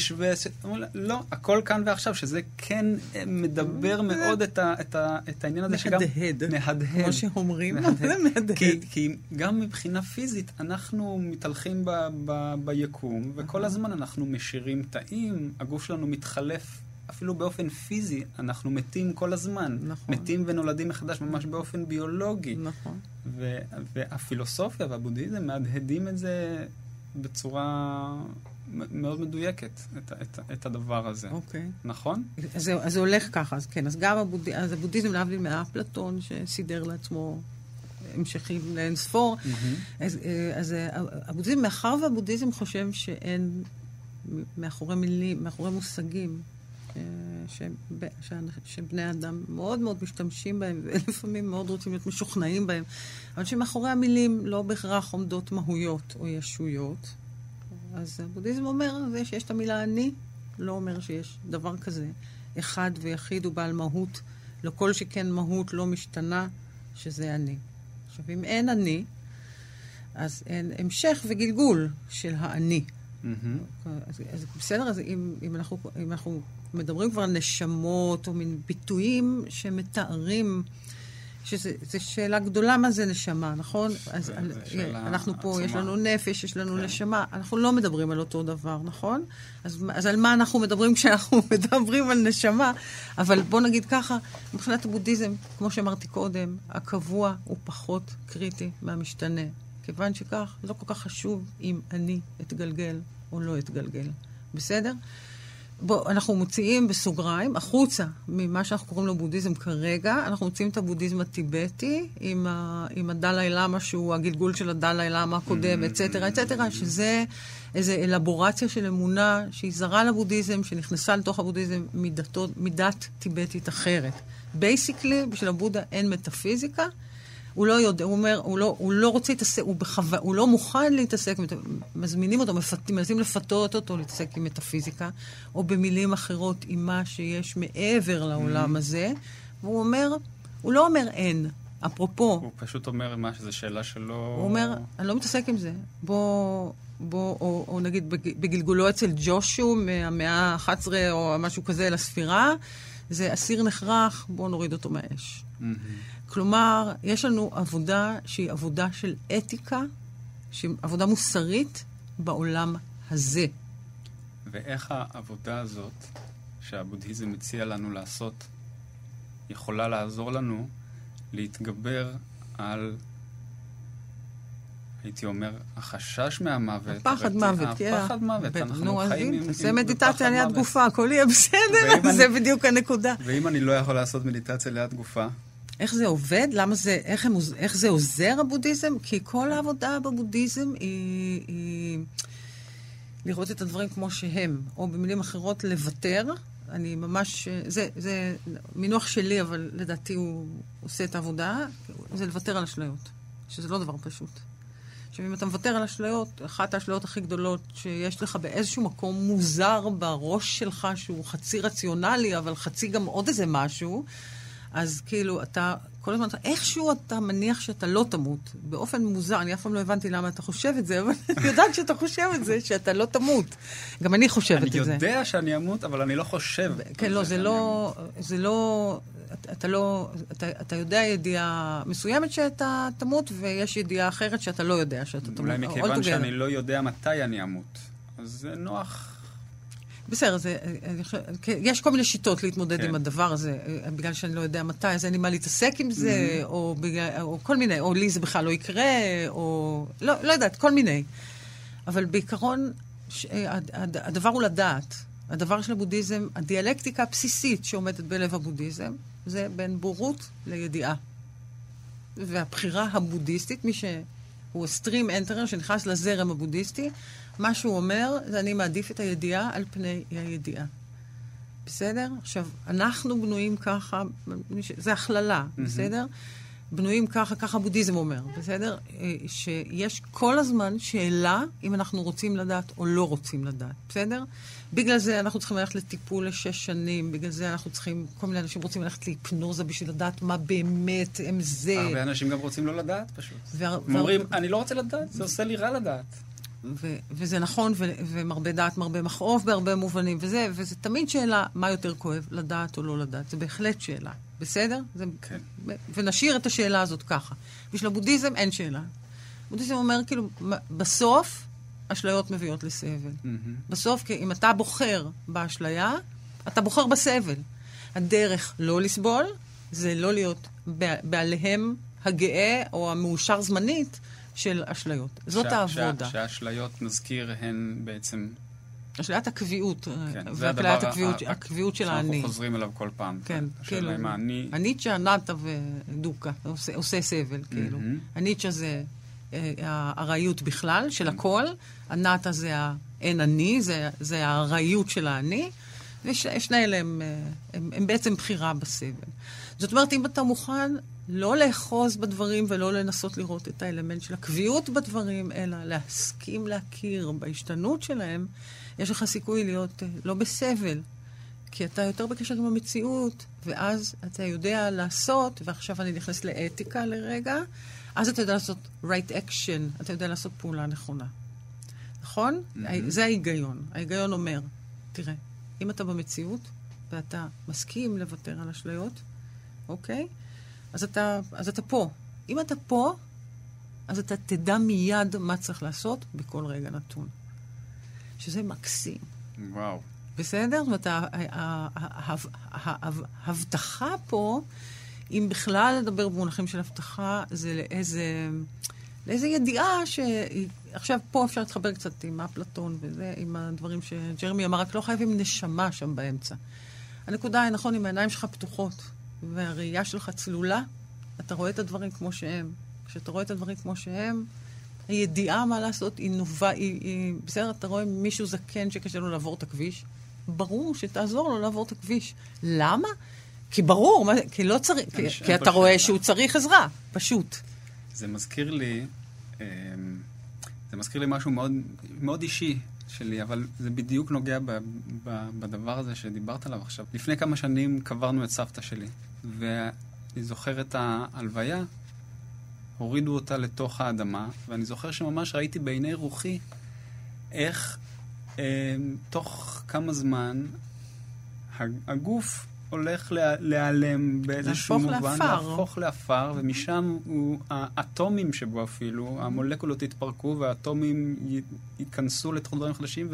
Speaker 3: ו... לא, הכל כאן ועכשיו, שזה כן אה, מדבר מאוד את, ה, את, ה, את העניין הזה שגם...
Speaker 4: מהדהד.
Speaker 3: מהדהד.
Speaker 4: כמו שאומרים. זה מהדהד.
Speaker 3: כי, כי גם מבחינה פיזית, אנחנו מתהלכים ב, ב, ביקום, וכל הזמן אנחנו משאירים תאים, הגוף שלנו מתחלף. אפילו באופן פיזי, אנחנו מתים כל הזמן.
Speaker 4: נכון.
Speaker 3: מתים ונולדים מחדש ממש באופן ביולוגי.
Speaker 4: נכון.
Speaker 3: ו- והפילוסופיה והבודהיזם מהדהדים את זה בצורה מאוד מדויקת, את, את, את הדבר הזה.
Speaker 4: אוקיי.
Speaker 3: נכון?
Speaker 4: אז זהו, אז זה הולך ככה, אז כן, אז גם הבוד... אז הבודהיזם, להבדיל מאפלטון, שסידר לעצמו המשכים לאין ספור, אז, אה, אז אה, הבודהיזם, מאחר והבודהיזם חושב שאין מאחורי מילים, מאחורי מושגים, שבני אדם מאוד מאוד משתמשים בהם, ולפעמים מאוד רוצים להיות משוכנעים בהם, אבל שמאחורי המילים לא בהכרח עומדות מהויות או ישויות. אז הבודהיזם אומר זה שיש את המילה אני, לא אומר שיש דבר כזה. אחד ויחיד ובעל מהות, לא כל שכן מהות לא משתנה, שזה אני. עכשיו, אם אין אני, אז אין המשך וגלגול של האני.
Speaker 3: מהמם.
Speaker 4: אז, אז בסדר, אז אם, אם, אנחנו, אם אנחנו מדברים כבר על נשמות או מין ביטויים שמתארים, שזו שאלה גדולה מה זה נשמה, נכון? אז על,
Speaker 3: שאלה
Speaker 4: אנחנו פה, יש
Speaker 3: עצומה.
Speaker 4: לנו נפש, יש לנו
Speaker 3: כן.
Speaker 4: נשמה, אנחנו לא מדברים על אותו דבר, נכון? אז, אז על מה אנחנו מדברים כשאנחנו [LAUGHS] מדברים על נשמה? אבל בוא נגיד ככה, מבחינת הבודהיזם, כמו שאמרתי קודם, הקבוע הוא פחות קריטי מהמשתנה. כיוון שכך, לא כל כך חשוב אם אני אתגלגל או לא אתגלגל. בסדר? בוא, אנחנו מוציאים בסוגריים, החוצה ממה שאנחנו קוראים לו בודהיזם כרגע, אנחנו מוציאים את הבודהיזם הטיבטי עם, ה, עם הדלאי למה, שהוא הגלגול של הדלאי למה הקודם, אצטרה, אצטרה, שזה איזו אלבורציה של אמונה שהיא זרה לבודהיזם, שנכנסה לתוך הבודהיזם מדת טיבטית אחרת. basically, בשביל הבודה אין מטאפיזיקה, הוא לא יודע, הוא אומר, הוא לא, הוא לא רוצה להתעסק, הוא, בחו... הוא לא מוכן להתעסק, מזמינים אותו, מפת... מנסים לפתות אותו להתעסק עם מטאפיזיקה, או במילים אחרות, עם מה שיש מעבר לעולם הזה, והוא אומר, הוא לא אומר אין, אפרופו,
Speaker 3: הוא פשוט אומר מה שזו שאלה שלא...
Speaker 4: הוא אומר, אני לא מתעסק עם זה. בוא, בוא, או, או נגיד בג- בגלגולו אצל ג'ושו מהמאה ה-11 או משהו כזה לספירה, זה אסיר נחרך, בואו נוריד אותו מהאש.
Speaker 3: מהמם.
Speaker 4: כלומר, יש לנו עבודה שהיא עבודה של אתיקה, שהיא עבודה מוסרית בעולם הזה.
Speaker 3: ואיך העבודה הזאת שהבודהיזם מציע לנו לעשות יכולה לעזור לנו להתגבר על, הייתי אומר, החשש מהמוות.
Speaker 4: הפחד מוות, כן.
Speaker 3: הפחד מוות.
Speaker 4: בטח.
Speaker 3: אנחנו
Speaker 4: נו,
Speaker 3: חיים
Speaker 4: הנה,
Speaker 3: עם...
Speaker 4: תעשה
Speaker 3: עם-
Speaker 4: מדיטציה ליד. גופה, הכל יהיה בסדר, זה
Speaker 3: אני-
Speaker 4: בדיוק הנקודה.
Speaker 3: ואם אני לא יכול לעשות מדיטציה ליד גופה,
Speaker 4: איך זה עובד? למה זה, איך, הם, איך זה עוזר הבודהיזם? כי כל העבודה בבודהיזם היא, היא לראות את הדברים כמו שהם, או במילים אחרות, לוותר. אני ממש, זה, זה מינוח שלי, אבל לדעתי הוא עושה את העבודה, זה לוותר על אשליות, שזה לא דבר פשוט. עכשיו, אם אתה מוותר על אשליות, אחת האשליות הכי גדולות שיש לך באיזשהו מקום מוזר בראש שלך, שהוא חצי רציונלי, אבל חצי גם עוד איזה משהו, אז כאילו, אתה, כל הזמן, איכשהו אתה מניח שאתה לא תמות, באופן מוזר. אני אף פעם לא הבנתי למה אתה חושב את זה, אבל [LAUGHS] אני יודעת שאתה חושב את זה, שאתה לא תמות. גם אני חושבת
Speaker 3: אני
Speaker 4: את זה.
Speaker 3: יודע שאני אמות, אבל אני לא חושב.
Speaker 4: כן, לא, זה לא, זה לא, אתה, לא, אתה, אתה יודע ידיעה מסוימת שאתה תמות, ויש ידיעה אחרת שאתה לא יודע שאתה תמות.
Speaker 3: אולי מכיוון. שאני לא יודע מתי אני אמות. אז זה נוח.
Speaker 4: בסדר, זה, חושב- כן, יש כל מיני שיטות להתמודד
Speaker 3: כן.
Speaker 4: עם הדבר הזה, אה, בגלל שאני לא יודע מתי, אז אין לי מה להתעסק עם זה,
Speaker 3: Mm-hmm.
Speaker 4: או, בגלל, או כל מיני, או לי זה בכלל לא יקרה, או... לא, לא יודעת, כל מיני. אבל בעיקרון, ש... הד... הד... הדבר הוא לדעת. הדבר של הבודהיזם, הדיאלקטיקה הבסיסית שעומדת בלב הבודהיזם, זה בין בורות לידיעה. והבחירה הבודהיסטית, מי שהוא סטרים אנטרר שנכנס לזרם הבודהיסטי, מה שהוא אומר זה אני מעדיף את הידיעה על פני הידיעה. בסדר? עכשיו, אנחנו בנויים ככה, זה הכללה, mm-hmm. בסדר? בנויים ככה, ככה בודהיזם אומר, בסדר? אה, שיש כל הזמן שאלה אם אנחנו רוצים לדעת או לא רוצים לדעת, בסדר? בגלל זה אנחנו צריכים ללכת לטיפול לשש שנים, בגלל זה אנחנו צריכים, כל מיני אנשים רוצים ללכת להיפנוזה בשביל לדעת מה באמת הם זה.
Speaker 3: הרבה אנשים גם רוצים לא לדעת פשוט. הם אומרים, אני לא רוצה לדעת, זה עושה לי רע לדעת.
Speaker 4: ו- וזה נכון, ו- ומרבה דעת מרבה מכאוב בהרבה מובנים, וזה, וזה תמיד שאלה מה יותר כואב, לדעת או לא לדעת. זה בהחלט שאלה, בסדר? זה,
Speaker 3: כן.
Speaker 4: ונשאיר את השאלה הזאת ככה. בשביל הבודהיזם אין שאלה. הבודהיזם אומר, כאילו, בסוף, אשליות מביאות לסבל. Mm-hmm. בסוף, אם אתה בוחר באשליה, אתה בוחר בסבל. הדרך לא לסבול, זה לא להיות בעליהם הגאה או המאושר זמנית, של אשליות. זאת ש... העבודה.
Speaker 3: שהאשליות, נזכיר, הן בעצם...
Speaker 4: אשליית הקביעות, כן, והקליית הקביעות, ה... הקביעות של האני.
Speaker 3: שאנחנו חוזרים אליו כל פעם.
Speaker 4: כן, כאילו. השאלה אם האני... הניטשה, נטה ודוקה, עושה, עושה סבל, כאילו. הניטשה זה אה, הארעיות בכלל, של הכל, הנטה זה האין אני, זה, זה הארעיות של האני, ושני אלה הם, אה, הם, הם בעצם בחירה בסבל. זאת אומרת, אם אתה מוכן לא לאחוז בדברים ולא לנסות לראות את האלמנט של הקביעות בדברים, אלא להסכים להכיר בהשתנות שלהם, יש לך סיכוי להיות uh, לא בסבל. כי אתה יותר בקשר עם המציאות, ואז אתה יודע לעשות, ועכשיו אני נכנס לאתיקה לרגע, אז אתה יודע לעשות right action, אתה יודע לעשות פעולה נכונה. נכון? Mm-hmm. זה ההיגיון. ההיגיון אומר, תראה, אם אתה במציאות, ואתה מסכים לוותר על אשליות, אוקיי? אז אתה, אז אתה פה. אם אתה פה, אז אתה תדע מיד מה צריך לעשות בכל רגע נתון. שזה מקסים.
Speaker 3: וואו.
Speaker 4: בסדר? זאת אומרת, ההבטחה פה, אם בכלל לדבר במונחים של הבטחה, זה לאיזה, לאיזה ידיעה ש... עכשיו, פה אפשר להתחבר קצת עם אפלטון וזה, עם הדברים שג'רמי אמר, רק לא חייבים נשמה שם באמצע. הנקודה היא, נכון, אם העיניים שלך פתוחות, והראייה שלך צלולה, אתה רואה את הדברים כמו שהם. כשאתה רואה את הדברים כמו שהם, הידיעה מה לעשות היא נובע, היא, היא... בסדר, אתה רואה מישהו זקן שקשה לו לעבור את הכביש, ברור שתעזור לו לעבור את הכביש. למה? כי ברור, מה, כי לא צריך, כי, כי אתה רואה שהוא צריך עזרה, פשוט.
Speaker 3: זה מזכיר לי, אמ, זה מזכיר לי משהו מאוד, מאוד אישי שלי, אבל זה בדיוק נוגע ב, ב, בדבר הזה שדיברת עליו עכשיו. לפני כמה שנים קברנו את סבתא שלי, ואני זוכר את ההלוויה, הורידו אותה לתוך האדמה, ואני זוכר שממש ראיתי בעיני רוחי איך אה, תוך כמה זמן הגוף הולך להיעלם באיזשהו
Speaker 4: מובן. להפוך לעפר.
Speaker 3: להפוך לעפר, ומשם הוא, האטומים שבו אפילו, המולקולות יתפרקו והאטומים ייכנסו לתוך דברים חדשים,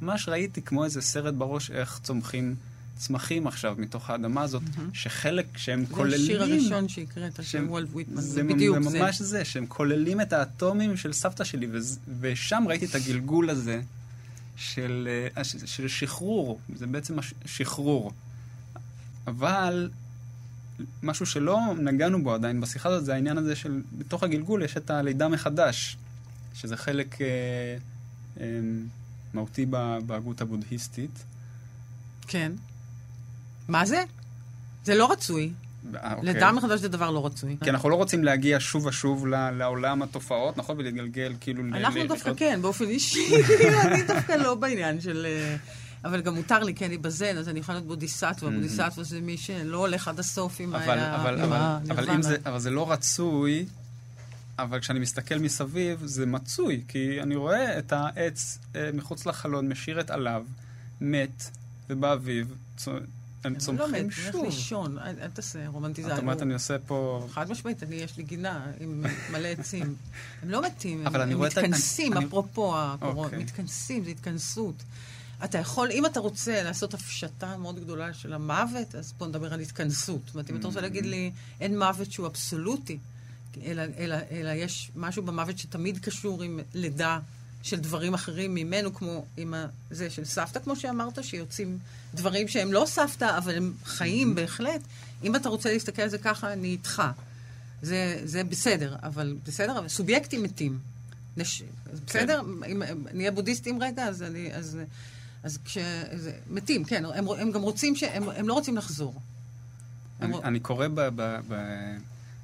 Speaker 3: וממש ראיתי כמו איזה סרט בראש איך צומחים צמחים עכשיו מתוך האדמה הזאת, mm-hmm. שחלק שהם
Speaker 4: זה
Speaker 3: כוללים...
Speaker 4: זה השיר הראשון שהקראת, של וולט וויטמן, זה, בדיוק
Speaker 3: זה. זה ממש זה, שהם כוללים את האטומים של סבתא שלי, ושם ראיתי את הגלגול הזה של, אה, של שחרור, זה בעצם שחרור. אבל משהו שלא נגענו בו עדיין בשיחה הזאת, זה העניין הזה של בתוך הגלגול יש את הלידה מחדש, שזה חלק אה, אה, מהותי בהגות הבודהיסטית.
Speaker 4: כן. מה זה? זה לא רצוי. אה, אוקיי. לידה מחדש זה דבר לא רצוי.
Speaker 3: כי אנחנו לא רוצים להגיע שוב ושוב לעולם התופעות, נכון? ולהתגלגל כאילו...
Speaker 4: אנחנו דווקא כן, באופן אישי. [LAUGHS] אני דווקא לא בעניין של... אה, אבל גם מותר לי, כי אני בזן, אז אני יכולה להיות בודיסטווה. Mm-hmm. בודיסטווה זה מי שלא הולך עד הסוף עם
Speaker 3: הנירוונה. אבל זה לא רצוי, אבל כשאני מסתכל מסביב, זה מצוי, כי אני רואה את העץ אה, מחוץ לחלון, משאיר את עליו, מת, ובאביב, הם צומחים שוב.
Speaker 4: אני לא הולך לישון, אל תעשה רומנטיזציה.
Speaker 3: את אומרת, אני עושה פה...
Speaker 4: חד משמעית, אני, יש לי גינה עם מלא עצים. [LAUGHS] הם לא מתים, הם מתכנסים, אפרופו הקורונה, אוקיי. מתכנסים, זו התכנסות. אתה יכול, אם אתה רוצה לעשות הפשטה מאוד גדולה של המוות, אז בוא נדבר על התכנסות. זאת אומרת, אם אתה רוצה להגיד לי, אין מוות שהוא אבסולוטי, אלא, אלא, אלא יש משהו במוות שתמיד קשור עם לידה של דברים אחרים ממנו, כמו עם זה של סבתא, כמו שאמרת, שיוצאים דברים שהם לא סבתא, אבל הם חיים mm-hmm. בהחלט. אם אתה רוצה להסתכל על זה ככה, אני איתך. זה, זה בסדר, אבל בסדר, אבל סובייקטים מתים. נש... בסדר? כן. אם נהיה בודהיסטים רגע, אז אני... אז, אז כש... זה, מתים, כן. הם, הם גם רוצים ש... הם, הם לא רוצים לחזור.
Speaker 3: אני, הם... אני קורא ב, ב, ב,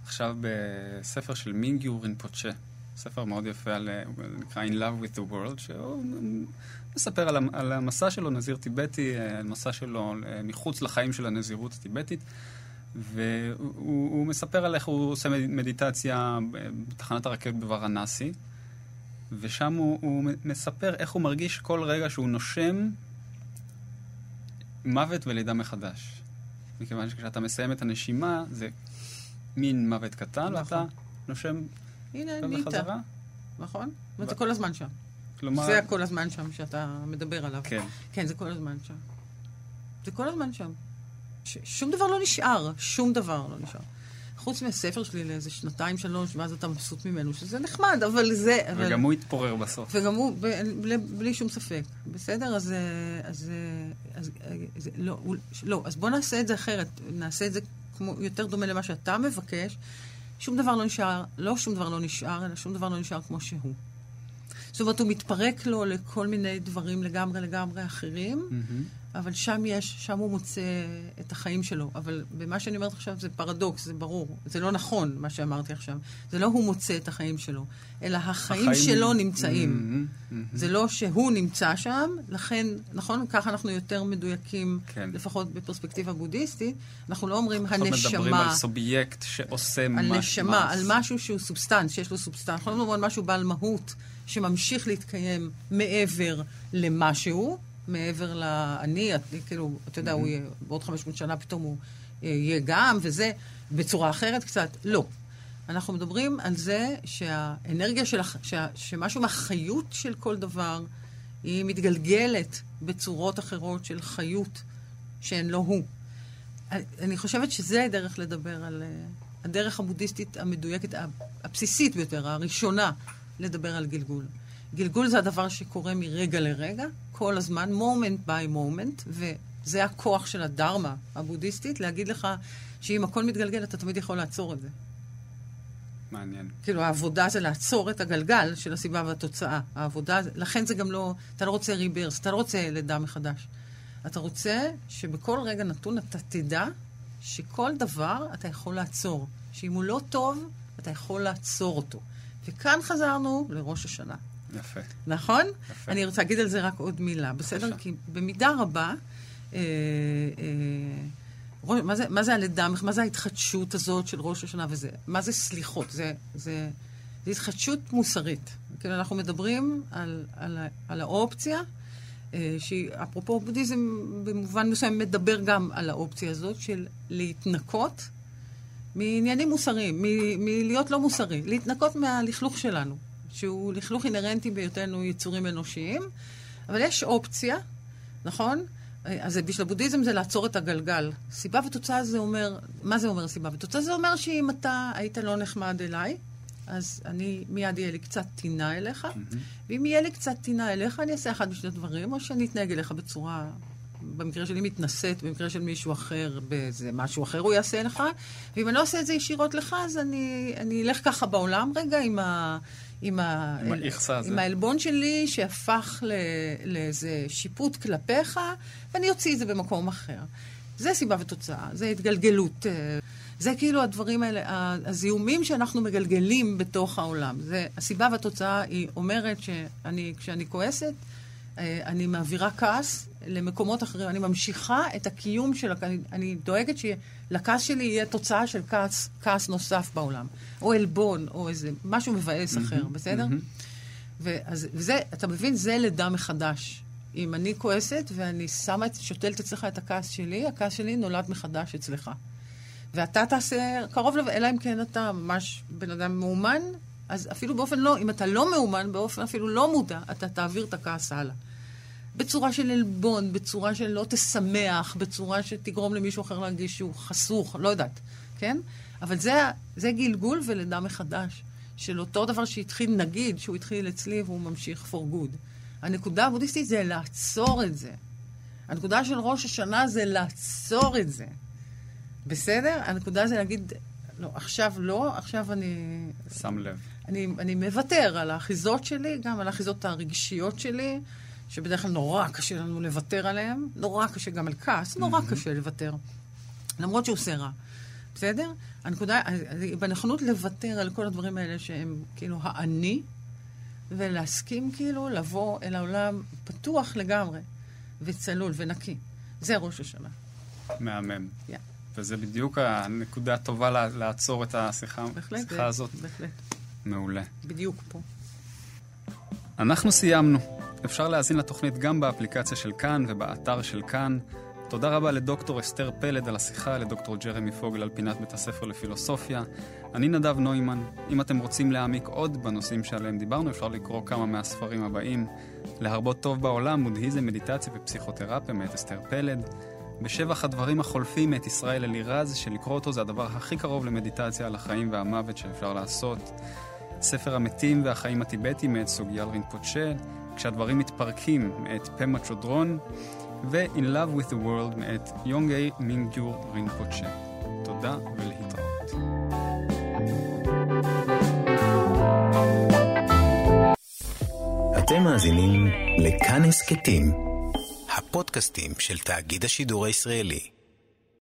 Speaker 3: עכשיו בספר של מינגיו רינפוצ'ה, ספר מאוד יפה, על, נקרא In Love with the World, שהוא מספר על, על המסע שלו, נזיר טיבטי, המסע שלו מחוץ לחיים של הנזירות הטיבטית. והוא מספר על איך הוא עושה מדיטציה בתחנת הרכבת בוורנסי, ושם הוא, הוא מספר איך הוא מרגיש כל רגע שהוא נושם מוות ולידה מחדש. מכיוון שכשאתה מסיים את הנשימה, זה מין מוות קטן, נכון. ואתה נושם
Speaker 4: הנה, בחזרה. נכון? ו... זה כל הזמן שם. כלומר... זה כל הזמן שם שאתה מדבר עליו.
Speaker 3: כן.
Speaker 4: כן, זה כל הזמן שם. זה כל הזמן שם. ש- שום דבר לא נשאר, שום דבר לא נשאר. חוץ מהספר שלי לאיזה שנתיים, שלוש, ואז אתה מבסוט ממנו, שזה נחמד, אבל זה...
Speaker 3: וגם אבל... הוא יתפורר בסוף.
Speaker 4: וגם הוא, ב, בלי, בלי שום ספק. בסדר? אז... אז, אז, אז לא, לא, אז בוא נעשה את זה אחרת. נעשה את זה כמו, יותר דומה למה שאתה מבקש. שום דבר לא נשאר, לא שום דבר לא נשאר, אלא שום דבר לא נשאר כמו שהוא. זאת אומרת, הוא מתפרק לו לכל מיני דברים לגמרי לגמרי אחרים, mm-hmm. אבל שם יש, שם הוא מוצא את החיים שלו. אבל במה שאני אומרת עכשיו זה פרדוקס, זה ברור. זה לא נכון, מה שאמרתי עכשיו. זה לא הוא מוצא את החיים שלו, אלא החיים, החיים... שלו נמצאים. Mm-hmm, mm-hmm. זה לא שהוא נמצא שם, לכן, נכון? ככה אנחנו יותר מדויקים, כן. לפחות בפרספקטיבה בודהיסטית. אנחנו לא אומרים הנשמה... אנחנו מדברים
Speaker 3: על סובייקט שעושה
Speaker 4: על מס. נשמה, על משהו שהוא substance, שיש לו substance. אנחנו לא מדברים על משהו בעל מהות, שממשיך להתקיים מעבר למשהו. מעבר לאני, כאילו, אתה יודע, הוא יהיה, בעוד 500 שנה פתאום הוא אה, יהיה גם, וזה, בצורה אחרת קצת. לא. אנחנו מדברים על זה שהאנרגיה של, ש, שמשהו מהחיות של כל דבר, היא מתגלגלת בצורות אחרות של חיות שהן לא הוא. אני חושבת שזה הדרך לדבר על... אה, הדרך הבודהיסטית המדויקת, הבסיסית ביותר, הראשונה, לדבר על גלגול. גלגול זה הדבר שקורה מרגע לרגע, כל הזמן, moment by moment, וזה הכוח של הדרמה הבודהיסטית, להגיד לך שאם הכל מתגלגל, אתה תמיד יכול לעצור את זה.
Speaker 3: מעניין.
Speaker 4: כאילו, העבודה זה לעצור את הגלגל של הסיבה והתוצאה. העבודה, לכן זה גם לא, אתה לא רוצה ריברס, אתה לא רוצה לידה מחדש. אתה רוצה שבכל רגע נתון אתה תדע שכל דבר אתה יכול לעצור. שאם הוא לא טוב, אתה יכול לעצור אותו. וכאן חזרנו לראש השנה.
Speaker 3: יפה.
Speaker 4: נכון? יפה. אני רוצה להגיד על זה רק עוד מילה, בסדר? בבקשה. כי במידה רבה, אה, אה, מה, זה, מה זה הלידה, מה זה ההתחדשות הזאת של ראש השנה וזה? מה זה סליחות? זה, זה, זה התחדשות מוסרית. כאילו, אנחנו מדברים על, על, על האופציה, אה, שהיא, אפרופו בודהיזם, במובן מסוים מדבר גם על האופציה הזאת של להתנקות מעניינים מוסריים, מלהיות לא מוסרי, להתנקות מהלכלוך שלנו. שהוא לכלוך אינהרנטי בהיותנו יצורים אנושיים, אבל יש אופציה, נכון? אז בשביל הבודהיזם זה לעצור את הגלגל. סיבה ותוצאה זה אומר, מה זה אומר סיבה ותוצאה? זה אומר שאם אתה היית לא נחמד אליי, אז אני, מיד יהיה לי קצת טינה אליך, mm-hmm. ואם יהיה לי קצת טינה אליך, אני אעשה אחד משני דברים, או שאני אתנהג אליך בצורה, במקרה שלי מתנשאת, במקרה של מישהו אחר, באיזה משהו אחר הוא יעשה לך, ואם אני לא עושה את זה ישירות לך, אז אני, אני אלך ככה בעולם רגע עם ה... עם, ה... עם, העלבון שלי שהפך. לאיזה שיפוט כלפיך, ואני אוציא את זה במקום אחר. זה סיבה ותוצאה, זה התגלגלות. אה, זה כאילו הדברים האלה, הזיהומים שאנחנו מגלגלים בתוך העולם. זה, הסיבה והתוצאה היא אומרת שאני, כשאני כועסת, אה, אני מעבירה כעס למקומות אחרים, אני ממשיכה את הקיום של... אני, אני דואגת שלכעס שלי יהיה תוצאה של כעס, כעס נוסף בעולם. או עלבון, או איזה משהו מבאס mm-hmm, אחר, בסדר? Mm-hmm. ואז, וזה, אתה מבין, זה לידה מחדש. אם אני כועסת ואני שמה, שותלת אצלך את הכעס שלי, הכעס שלי נולד מחדש אצלך. ואתה תעשה קרוב לוודאי, אלא אם כן אתה ממש בן אדם מאומן, אז אפילו באופן לא, אם אתה לא מאומן, באופן אפילו לא מודע, אתה תעביר את הכעס הלאה. בצורה של עלבון, בצורה של לא תשמח, בצורה שתגרום למישהו אחר להרגיש שהוא חסוך, לא יודעת, כן? אבל זה, זה גלגול ולידה מחדש של אותו דבר שהתחיל, נגיד, שהוא התחיל אצלי והוא ממשיך for good. הנקודה הבודהיסטית זה לעצור את זה. הנקודה של ראש השנה זה לעצור את זה. בסדר? הנקודה זה להגיד, לא, עכשיו לא, עכשיו אני...
Speaker 3: שם לב.
Speaker 4: אני, אני מוותר על האחיזות שלי, גם על האחיזות הרגשיות שלי, שבדרך כלל נורא קשה לנו לוותר עליהן, נורא קשה גם על כעס, נורא mm-hmm. קשה לוותר, למרות שהוא עושה רע. בסדר? הנקודה, בנכונות לוותר על כל הדברים האלה שהם כאילו האני, ולהסכים כאילו לבוא אל העולם פתוח לגמרי, וצלול ונקי. זה ראש השנה.
Speaker 3: מהמם.
Speaker 4: Yeah.
Speaker 3: וזה בדיוק הנקודה הטובה לעצור את השיחה,
Speaker 4: בהחלט,
Speaker 3: השיחה הזאת.
Speaker 4: בהחלט.
Speaker 3: מעולה.
Speaker 4: בדיוק פה.
Speaker 3: אנחנו סיימנו. אפשר להאזין לתוכנית גם באפליקציה של כאן ובאתר של כאן. תודה רבה לדוקטור אסתר פלד על השיחה, לדוקטור ג'רמי פוגל על פינת בית הספר לפילוסופיה. אני נדב נוימן. אם אתם רוצים להעמיק עוד בנושאים שעליהם דיברנו, אפשר לקרוא כמה מהספרים הבאים. להרבות טוב בעולם, בודהיזם, מדיטציה ופסיכותרפיה מאת אסתר פלד. בשבח הדברים החולפים מאת ישראל אלירז, שלקרוא אותו זה הדבר הכי קרוב למדיטציה על החיים והמוות שאפשר לעשות. ספר המתים והחיים הטיבטיים מאת סוגיאל רינפוצ'ה, כשהדברים מתפרקים מאת פמה צ'ודרון, ו-In Love with the World מאת יונגי מינג'ור רינפוצ'ה. תודה ולהתראות.
Speaker 1: אתם מאזינים לכאן הסכתים, הפודקאסטים של תאגיד השידור הישראלי.